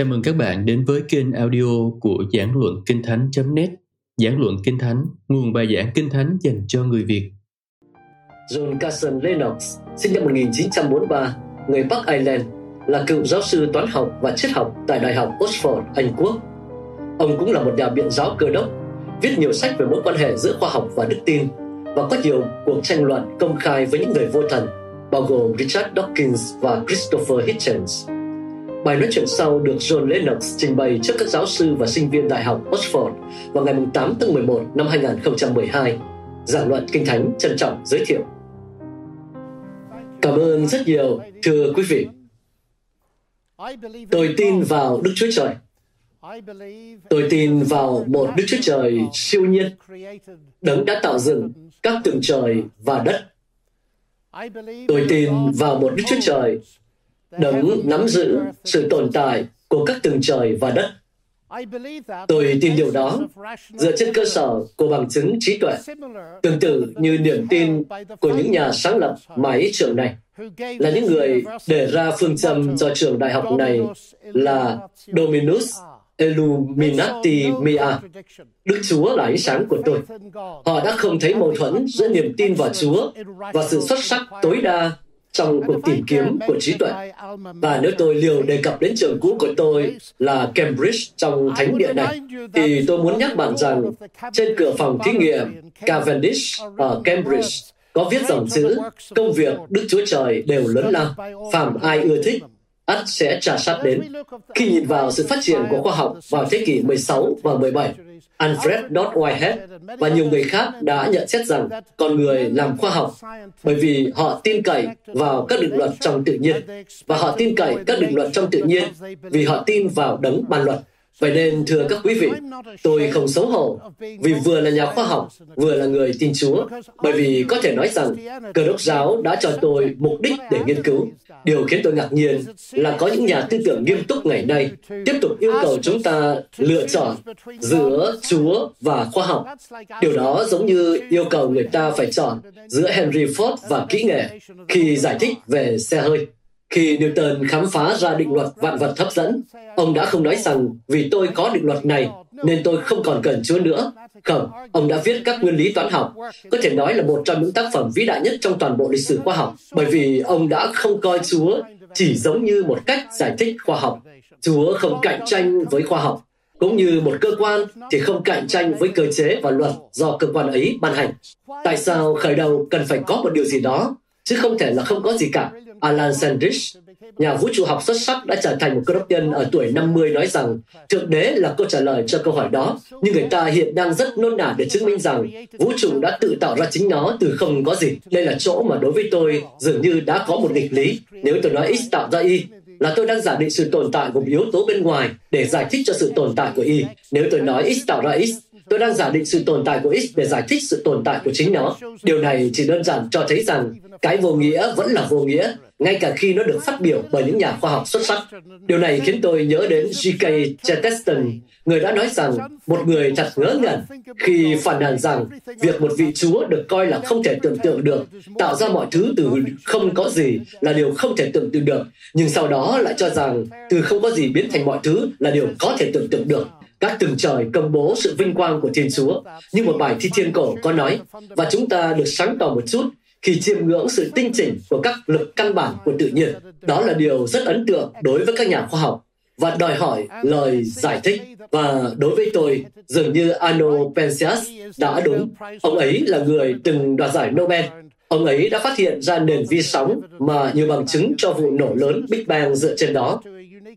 Chào mừng các bạn đến với kênh audio của giảng luận kinh thánh.net Giảng luận kinh thánh, nguồn bài giảng kinh thánh dành cho người Việt John Carson Lennox, sinh năm 1943, người Bắc Ireland, là cựu giáo sư toán học và triết học tại Đại học Oxford, Anh Quốc. Ông cũng là một nhà biện giáo cơ đốc, viết nhiều sách về mối quan hệ giữa khoa học và đức tin và có nhiều cuộc tranh luận công khai với những người vô thần, bao gồm Richard Dawkins và Christopher Hitchens. Bài nói chuyện sau được John Lennox trình bày trước các giáo sư và sinh viên Đại học Oxford vào ngày 8 tháng 11 năm 2012. Giảng luận Kinh Thánh trân trọng giới thiệu. Cảm ơn rất nhiều, thưa quý vị. Tôi tin vào Đức Chúa Trời. Tôi tin vào một Đức Chúa Trời siêu nhiên, đấng đã tạo dựng các tầng trời và đất. Tôi tin vào một Đức Chúa Trời đấng nắm giữ sự tồn tại của các tầng trời và đất. Tôi tin điều đó dựa trên cơ sở của bằng chứng trí tuệ, tương tự như niềm tin của những nhà sáng lập mái trường này, là những người đề ra phương châm cho trường đại học này là Dominus Illuminati Mea. Đức Chúa là ánh sáng của tôi. Họ đã không thấy mâu thuẫn giữa niềm tin vào Chúa và sự xuất sắc tối đa trong cuộc tìm kiếm của trí tuệ. Và nếu tôi liều đề cập đến trường cũ của tôi là Cambridge trong thánh địa này, thì tôi muốn nhắc bạn rằng trên cửa phòng thí nghiệm Cavendish ở Cambridge có viết dòng chữ công việc Đức Chúa Trời đều lớn lao, phàm ai ưa thích ắt sẽ trả sát đến. Khi nhìn vào sự phát triển của khoa học vào thế kỷ 16 và 17, Alfred Dodd Whitehead và nhiều người khác đã nhận xét rằng con người làm khoa học bởi vì họ tin cậy vào các định luật trong tự nhiên và họ tin cậy các định luật trong tự nhiên vì họ tin vào đấng ban luật. Vậy nên, thưa các quý vị, tôi không xấu hổ vì vừa là nhà khoa học, vừa là người tin Chúa, bởi vì có thể nói rằng cơ đốc giáo đã cho tôi mục đích để nghiên cứu. Điều khiến tôi ngạc nhiên là có những nhà tư tưởng nghiêm túc ngày nay tiếp tục yêu cầu chúng ta lựa chọn giữa Chúa và khoa học. Điều đó giống như yêu cầu người ta phải chọn giữa Henry Ford và kỹ nghệ khi giải thích về xe hơi. Khi Newton khám phá ra định luật vạn vật hấp dẫn, ông đã không nói rằng vì tôi có định luật này nên tôi không còn cần Chúa nữa. Không, ông đã viết các nguyên lý toán học, có thể nói là một trong những tác phẩm vĩ đại nhất trong toàn bộ lịch sử khoa học, bởi vì ông đã không coi Chúa chỉ giống như một cách giải thích khoa học. Chúa không cạnh tranh với khoa học, cũng như một cơ quan thì không cạnh tranh với cơ chế và luật do cơ quan ấy ban hành. Tại sao khởi đầu cần phải có một điều gì đó, chứ không thể là không có gì cả? Alan Sandridge, nhà vũ trụ học xuất sắc đã trở thành một cơ đốc nhân ở tuổi 50 nói rằng Thượng Đế là câu trả lời cho câu hỏi đó, nhưng người ta hiện đang rất nôn nả để chứng minh rằng vũ trụ đã tự tạo ra chính nó từ không có gì. Đây là chỗ mà đối với tôi dường như đã có một nghịch lý. Nếu tôi nói X tạo ra Y, là tôi đang giả định sự tồn tại của một yếu tố bên ngoài để giải thích cho sự tồn tại của Y. Nếu tôi nói X tạo ra X, tôi đang giả định sự tồn tại của X để giải thích sự tồn tại của chính nó. Điều này chỉ đơn giản cho thấy rằng cái vô nghĩa vẫn là vô nghĩa, ngay cả khi nó được phát biểu bởi những nhà khoa học xuất sắc. Điều này khiến tôi nhớ đến G.K. Chesterton, người đã nói rằng một người thật ngớ ngẩn khi phản nàn rằng việc một vị chúa được coi là không thể tưởng tượng được, tạo ra mọi thứ từ không có gì là điều không thể tưởng tượng được, nhưng sau đó lại cho rằng từ không có gì biến thành mọi thứ là điều có thể tưởng tượng được các từng trời công bố sự vinh quang của Thiên Chúa, như một bài thi thiên cổ có nói, và chúng ta được sáng tỏ một chút khi chiêm ngưỡng sự tinh chỉnh của các lực căn bản của tự nhiên. Đó là điều rất ấn tượng đối với các nhà khoa học và đòi hỏi lời giải thích. Và đối với tôi, dường như Arno Penzias đã đúng. Ông ấy là người từng đoạt giải Nobel. Ông ấy đã phát hiện ra nền vi sóng mà nhiều bằng chứng cho vụ nổ lớn Big Bang dựa trên đó.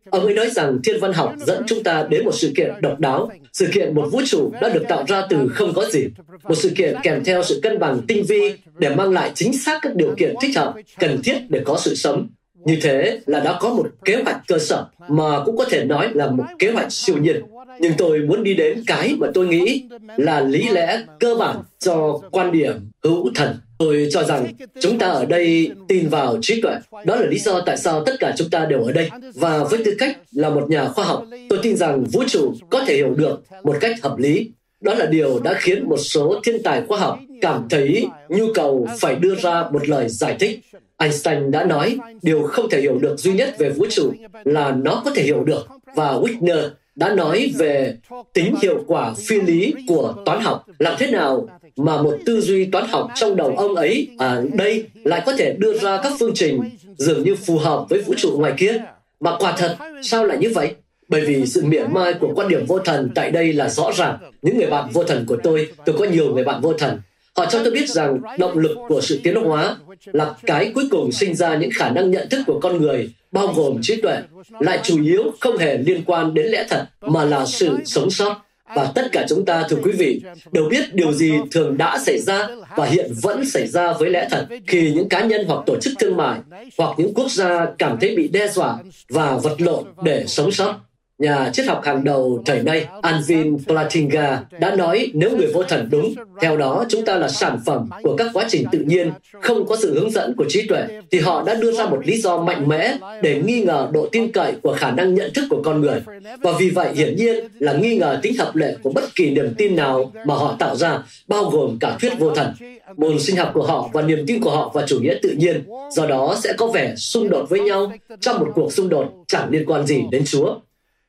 Ông ấy nói rằng thiên văn học dẫn chúng ta đến một sự kiện độc đáo, sự kiện một vũ trụ đã được tạo ra từ không có gì, một sự kiện kèm theo sự cân bằng tinh vi để mang lại chính xác các điều kiện thích hợp, cần thiết để có sự sống. Như thế là đã có một kế hoạch cơ sở mà cũng có thể nói là một kế hoạch siêu nhiên. Nhưng tôi muốn đi đến cái mà tôi nghĩ là lý lẽ cơ bản cho quan điểm hữu thần. Tôi cho rằng chúng ta ở đây tin vào trí tuệ. Đó là lý do tại sao tất cả chúng ta đều ở đây. Và với tư cách là một nhà khoa học, tôi tin rằng vũ trụ có thể hiểu được một cách hợp lý. Đó là điều đã khiến một số thiên tài khoa học cảm thấy nhu cầu phải đưa ra một lời giải thích. Einstein đã nói, điều không thể hiểu được duy nhất về vũ trụ là nó có thể hiểu được. và Wigner đã nói về tính hiệu quả phi lý của toán học. Làm thế nào mà một tư duy toán học trong đầu ông ấy ở đây lại có thể đưa ra các phương trình dường như phù hợp với vũ trụ ngoài kia? Mà quả thật, sao lại như vậy? Bởi vì sự mỉa mai của quan điểm vô thần tại đây là rõ ràng. Những người bạn vô thần của tôi, tôi có nhiều người bạn vô thần, Họ cho tôi biết rằng động lực của sự tiến hóa là cái cuối cùng sinh ra những khả năng nhận thức của con người, bao gồm trí tuệ, lại chủ yếu không hề liên quan đến lẽ thật, mà là sự sống sót. Và tất cả chúng ta, thưa quý vị, đều biết điều gì thường đã xảy ra và hiện vẫn xảy ra với lẽ thật khi những cá nhân hoặc tổ chức thương mại hoặc những quốc gia cảm thấy bị đe dọa và vật lộn để sống sót. Nhà triết học hàng đầu thời nay, Alvin Plantinga, đã nói nếu người vô thần đúng, theo đó chúng ta là sản phẩm của các quá trình tự nhiên, không có sự hướng dẫn của trí tuệ, thì họ đã đưa ra một lý do mạnh mẽ để nghi ngờ độ tin cậy của khả năng nhận thức của con người. Và vì vậy, hiển nhiên là nghi ngờ tính hợp lệ của bất kỳ niềm tin nào mà họ tạo ra, bao gồm cả thuyết vô thần. Môn sinh học của họ và niềm tin của họ và chủ nghĩa tự nhiên, do đó sẽ có vẻ xung đột với nhau trong một cuộc xung đột chẳng liên quan gì đến Chúa.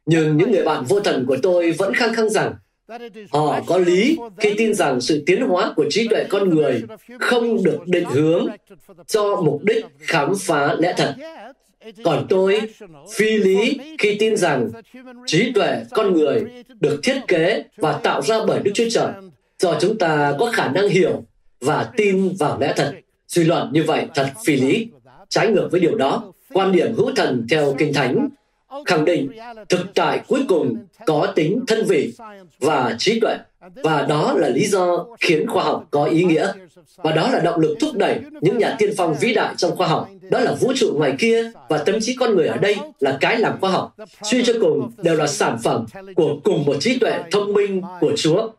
Nhưng những người bạn vô thần của tôi vẫn khăng khăng rằng họ có lý khi tin rằng sự tiến hóa của trí tuệ con người không được định hướng cho mục đích khám phá lẽ thật. Còn tôi phi lý khi tin rằng trí tuệ con người được thiết kế và tạo ra bởi Đức Chúa Trời do chúng ta có khả năng hiểu và tin vào lẽ thật. Suy luận như vậy thật phi lý. Trái ngược với điều đó, quan điểm hữu thần theo Kinh Thánh khẳng định thực tại cuối cùng có tính thân vị và trí tuệ, và đó là lý do khiến khoa học có ý nghĩa, và đó là động lực thúc đẩy những nhà tiên phong vĩ đại trong khoa học. Đó là vũ trụ ngoài kia, và tâm trí con người ở đây là cái làm khoa học. Suy cho cùng đều là sản phẩm của cùng một trí tuệ thông minh của chúa.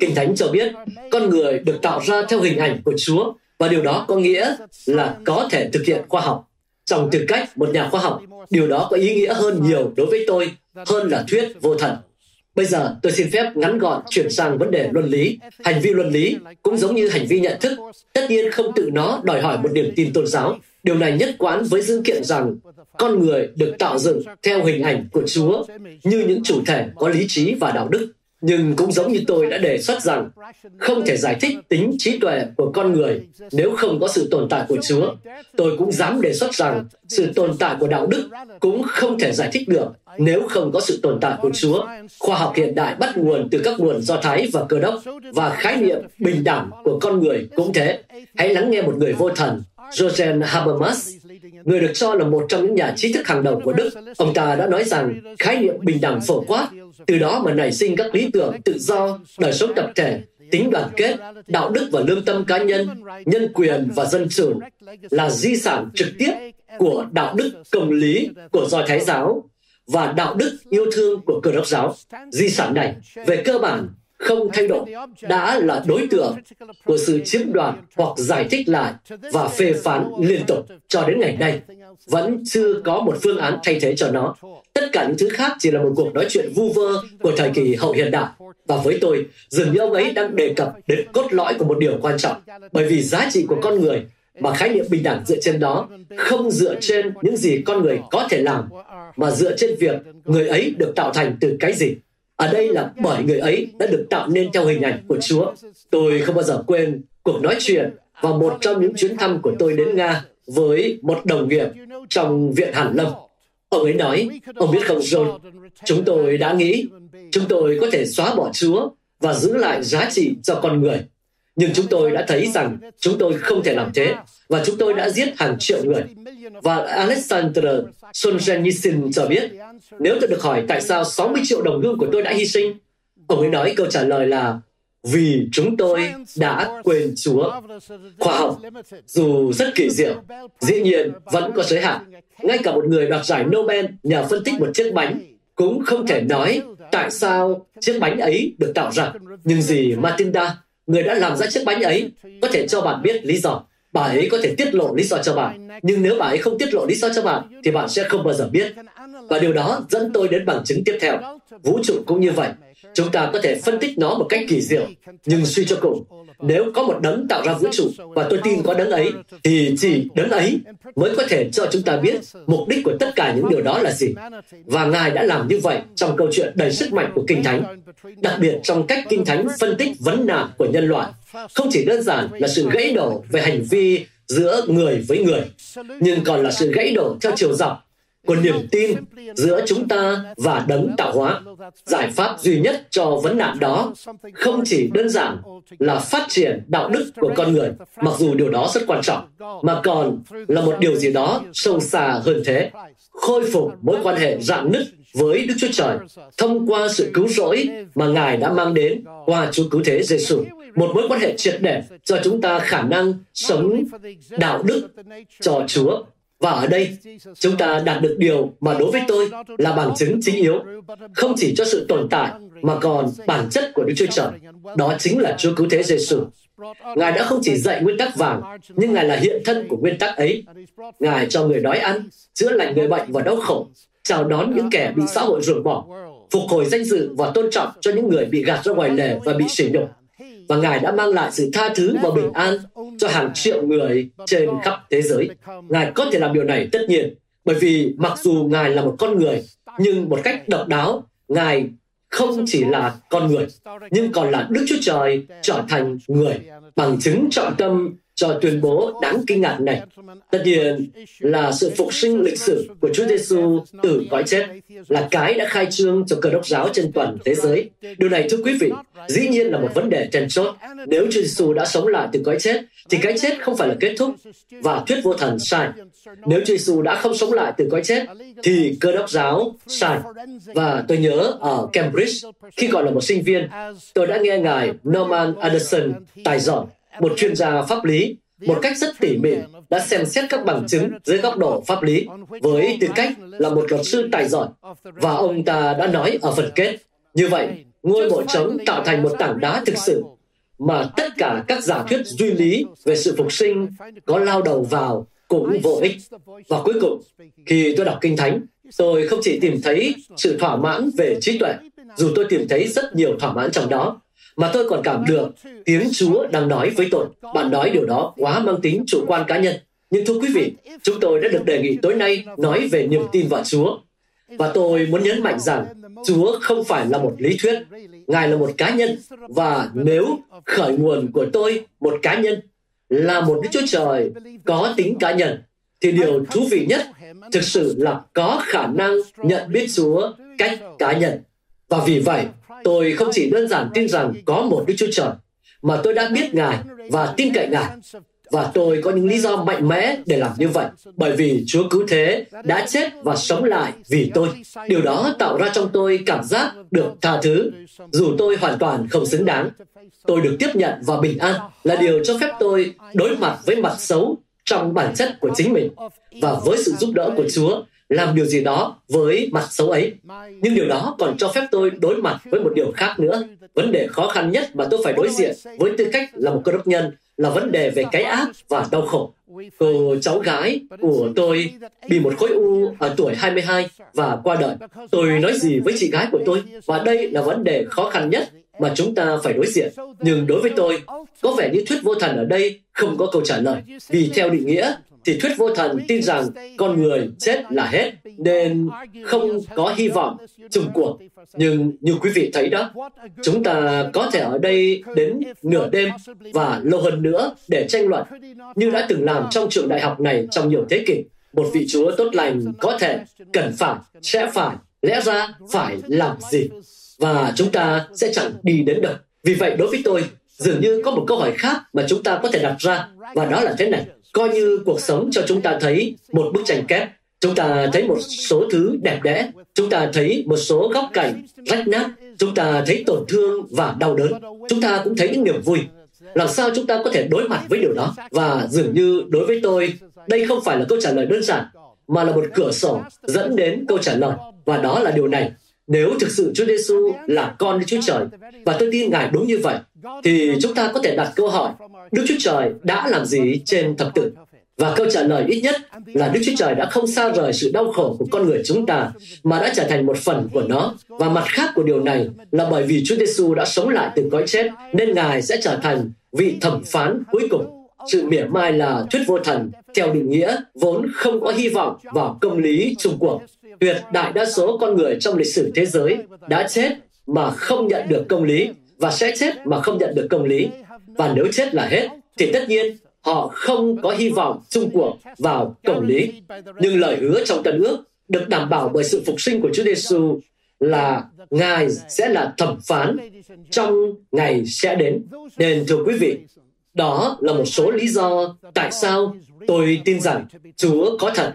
Kinh thánh cho biết, con người được tạo ra theo hình ảnh của chúa, và điều đó có nghĩa là có thể thực hiện khoa học trong tư cách một nhà khoa học, điều đó có ý nghĩa hơn nhiều đối với tôi hơn là thuyết vô thần. Bây giờ tôi xin phép ngắn gọn chuyển sang vấn đề luân lý. Hành vi luân lý cũng giống như hành vi nhận thức, tất nhiên không tự nó đòi hỏi một niềm tin tôn giáo. Điều này nhất quán với dữ kiện rằng con người được tạo dựng theo hình ảnh của chúa như những chủ thể có lý trí và đạo đức nhưng cũng giống như tôi đã đề xuất rằng không thể giải thích tính trí tuệ của con người nếu không có sự tồn tại của chúa. Tôi cũng dám đề xuất rằng sự tồn tại của đạo đức cũng không thể giải thích được nếu không có sự tồn tại của chúa. Khoa học hiện đại bắt nguồn từ các nguồn do thái và cơ đốc và khái niệm bình đẳng của con người cũng thế. Hãy lắng nghe một người vô thần Jürgen Habermas người được cho là một trong những nhà trí thức hàng đầu của Đức. Ông ta đã nói rằng khái niệm bình đẳng phổ quát, từ đó mà nảy sinh các lý tưởng tự do, đời sống tập thể, tính đoàn kết, đạo đức và lương tâm cá nhân, nhân quyền và dân chủ là di sản trực tiếp của đạo đức công lý của do Thái giáo và đạo đức yêu thương của cơ đốc giáo. Di sản này, về cơ bản, không thay đổi, đã là đối tượng của sự chiếm đoạt hoặc giải thích lại và phê phán liên tục cho đến ngày nay. Vẫn chưa có một phương án thay thế cho nó. Tất cả những thứ khác chỉ là một cuộc nói chuyện vu vơ của thời kỳ hậu hiện đại. Và với tôi, dường như ông ấy đang đề cập đến cốt lõi của một điều quan trọng. Bởi vì giá trị của con người mà khái niệm bình đẳng dựa trên đó không dựa trên những gì con người có thể làm, mà dựa trên việc người ấy được tạo thành từ cái gì ở đây là bởi người ấy đã được tạo nên theo hình ảnh của Chúa. Tôi không bao giờ quên cuộc nói chuyện và một trong những chuyến thăm của tôi đến Nga với một đồng nghiệp trong Viện Hàn Lâm. Ông ấy nói, ông biết không John, chúng tôi đã nghĩ chúng tôi có thể xóa bỏ Chúa và giữ lại giá trị cho con người. Nhưng chúng tôi đã thấy rằng chúng tôi không thể làm thế và chúng tôi đã giết hàng triệu người. Và Alexander Solzhenitsyn cho biết, nếu tôi được hỏi tại sao 60 triệu đồng lương của tôi đã hy sinh, ông ấy nói câu trả lời là vì chúng tôi đã quên Chúa. Khoa học, dù rất kỳ diệu, dĩ nhiên vẫn có giới hạn. Ngay cả một người đoạt giải Nobel nhờ phân tích một chiếc bánh cũng không thể nói tại sao chiếc bánh ấy được tạo ra. Nhưng gì Matilda, người đã làm ra chiếc bánh ấy, có thể cho bạn biết lý do. Bà ấy có thể tiết lộ lý do cho bạn nhưng nếu bà ấy không tiết lộ lý do cho bạn thì bạn sẽ không bao giờ biết. Và điều đó dẫn tôi đến bằng chứng tiếp theo. Vũ trụ cũng như vậy. Chúng ta có thể phân tích nó một cách kỳ diệu nhưng suy cho cùng nếu có một đấng tạo ra vũ trụ và tôi tin có đấng ấy, thì chỉ đấng ấy mới có thể cho chúng ta biết mục đích của tất cả những điều đó là gì. Và Ngài đã làm như vậy trong câu chuyện đầy sức mạnh của Kinh Thánh, đặc biệt trong cách Kinh Thánh phân tích vấn nạn của nhân loại. Không chỉ đơn giản là sự gãy đổ về hành vi giữa người với người, nhưng còn là sự gãy đổ theo chiều dọc của niềm tin giữa chúng ta và đấng tạo hóa. Giải pháp duy nhất cho vấn nạn đó không chỉ đơn giản là phát triển đạo đức của con người, mặc dù điều đó rất quan trọng, mà còn là một điều gì đó sâu xa hơn thế. Khôi phục mối quan hệ rạn nứt với Đức Chúa Trời thông qua sự cứu rỗi mà Ngài đã mang đến qua Chúa Cứu Thế Giêsu một mối quan hệ triệt để cho chúng ta khả năng sống đạo đức cho Chúa và ở đây, chúng ta đạt được điều mà đối với tôi là bằng chứng chính yếu, không chỉ cho sự tồn tại mà còn bản chất của Đức Chúa Trời. Đó chính là Chúa Cứu Thế Giêsu. Ngài đã không chỉ dạy nguyên tắc vàng, nhưng Ngài là hiện thân của nguyên tắc ấy. Ngài cho người đói ăn, chữa lành người bệnh và đau khổ, chào đón những kẻ bị xã hội ruồng bỏ, phục hồi danh dự và tôn trọng cho những người bị gạt ra ngoài lề và bị sỉ nhục. Và Ngài đã mang lại sự tha thứ và bình an cho hàng triệu người trên khắp thế giới. Ngài có thể làm điều này tất nhiên, bởi vì mặc dù Ngài là một con người, nhưng một cách độc đáo, Ngài không chỉ là con người, nhưng còn là Đức Chúa Trời trở thành người, bằng chứng trọng tâm cho tuyên bố đáng kinh ngạc này. Tất nhiên là sự phục sinh lịch sử của Chúa Giêsu từ cõi chết là cái đã khai trương cho cơ đốc giáo trên toàn thế giới. Điều này thưa quý vị, dĩ nhiên là một vấn đề trần chốt. Nếu Chúa Giêsu đã sống lại từ cõi chết, thì cái chết không phải là kết thúc và thuyết vô thần sai. Nếu Chúa Giêsu đã không sống lại từ cõi chết, thì cơ đốc giáo sai. Và tôi nhớ ở Cambridge, khi còn là một sinh viên, tôi đã nghe ngài Norman Anderson tài giỏi một chuyên gia pháp lý, một cách rất tỉ mỉ, đã xem xét các bằng chứng dưới góc độ pháp lý, với tư cách là một luật sư tài giỏi. Và ông ta đã nói ở phần kết, như vậy, ngôi mộ trống tạo thành một tảng đá thực sự, mà tất cả các giả thuyết duy lý về sự phục sinh có lao đầu vào cũng vô ích. Và cuối cùng, khi tôi đọc kinh thánh, tôi không chỉ tìm thấy sự thỏa mãn về trí tuệ, dù tôi tìm thấy rất nhiều thỏa mãn trong đó mà tôi còn cảm được tiếng Chúa đang nói với tôi. Bạn nói điều đó quá mang tính chủ quan cá nhân. Nhưng thưa quý vị, chúng tôi đã được đề nghị tối nay nói về niềm tin vào Chúa. Và tôi muốn nhấn mạnh rằng Chúa không phải là một lý thuyết, Ngài là một cá nhân. Và nếu khởi nguồn của tôi, một cá nhân, là một Đức Chúa Trời có tính cá nhân, thì điều thú vị nhất thực sự là có khả năng nhận biết Chúa cách cá nhân. Và vì vậy, Tôi không chỉ đơn giản tin rằng có một Đức Chúa Trời, mà tôi đã biết Ngài và tin cậy Ngài. Và tôi có những lý do mạnh mẽ để làm như vậy, bởi vì Chúa cứu thế đã chết và sống lại vì tôi. Điều đó tạo ra trong tôi cảm giác được tha thứ, dù tôi hoàn toàn không xứng đáng. Tôi được tiếp nhận và bình an là điều cho phép tôi đối mặt với mặt xấu trong bản chất của chính mình. Và với sự giúp đỡ của Chúa, làm điều gì đó với mặt xấu ấy. Nhưng điều đó còn cho phép tôi đối mặt với một điều khác nữa. Vấn đề khó khăn nhất mà tôi phải đối diện với tư cách là một cơ đốc nhân là vấn đề về cái ác và đau khổ. Cô cháu gái của tôi bị một khối u ở tuổi 22 và qua đời. Tôi nói gì với chị gái của tôi? Và đây là vấn đề khó khăn nhất mà chúng ta phải đối diện. Nhưng đối với tôi, có vẻ như thuyết vô thần ở đây không có câu trả lời. Vì theo định nghĩa, thì thuyết vô thần tin rằng con người chết là hết nên không có hy vọng chung cuộc. Nhưng như quý vị thấy đó, chúng ta có thể ở đây đến nửa đêm và lâu hơn nữa để tranh luận như đã từng làm trong trường đại học này trong nhiều thế kỷ. Một vị chúa tốt lành có thể, cần phải, sẽ phải, lẽ ra phải làm gì? Và chúng ta sẽ chẳng đi đến đâu. Vì vậy đối với tôi, dường như có một câu hỏi khác mà chúng ta có thể đặt ra và đó là thế này coi như cuộc sống cho chúng ta thấy một bức tranh kép. Chúng ta thấy một số thứ đẹp đẽ. Chúng ta thấy một số góc cảnh rách nát. Chúng ta thấy tổn thương và đau đớn. Chúng ta cũng thấy những niềm vui. Làm sao chúng ta có thể đối mặt với điều đó? Và dường như đối với tôi, đây không phải là câu trả lời đơn giản, mà là một cửa sổ dẫn đến câu trả lời. Và đó là điều này nếu thực sự Chúa Giêsu là con Đức Chúa Trời và tôi tin Ngài đúng như vậy thì chúng ta có thể đặt câu hỏi Đức Chúa Trời đã làm gì trên thập tử Và câu trả lời ít nhất là Đức Chúa Trời đã không xa rời sự đau khổ của con người chúng ta, mà đã trở thành một phần của nó. Và mặt khác của điều này là bởi vì Chúa Giêsu đã sống lại từ cõi chết, nên Ngài sẽ trở thành vị thẩm phán cuối cùng. Sự mỉa mai là thuyết vô thần, theo định nghĩa vốn không có hy vọng vào công lý chung cuộc. Tuyệt đại đa số con người trong lịch sử thế giới đã chết mà không nhận được công lý và sẽ chết mà không nhận được công lý. Và nếu chết là hết, thì tất nhiên họ không có hy vọng chung cuộc vào công lý. Nhưng lời hứa trong tân ước được đảm bảo bởi sự phục sinh của Chúa Giêsu là Ngài sẽ là thẩm phán trong ngày sẽ đến. Nên thưa quý vị, đó là một số lý do tại sao tôi tin rằng Chúa có thật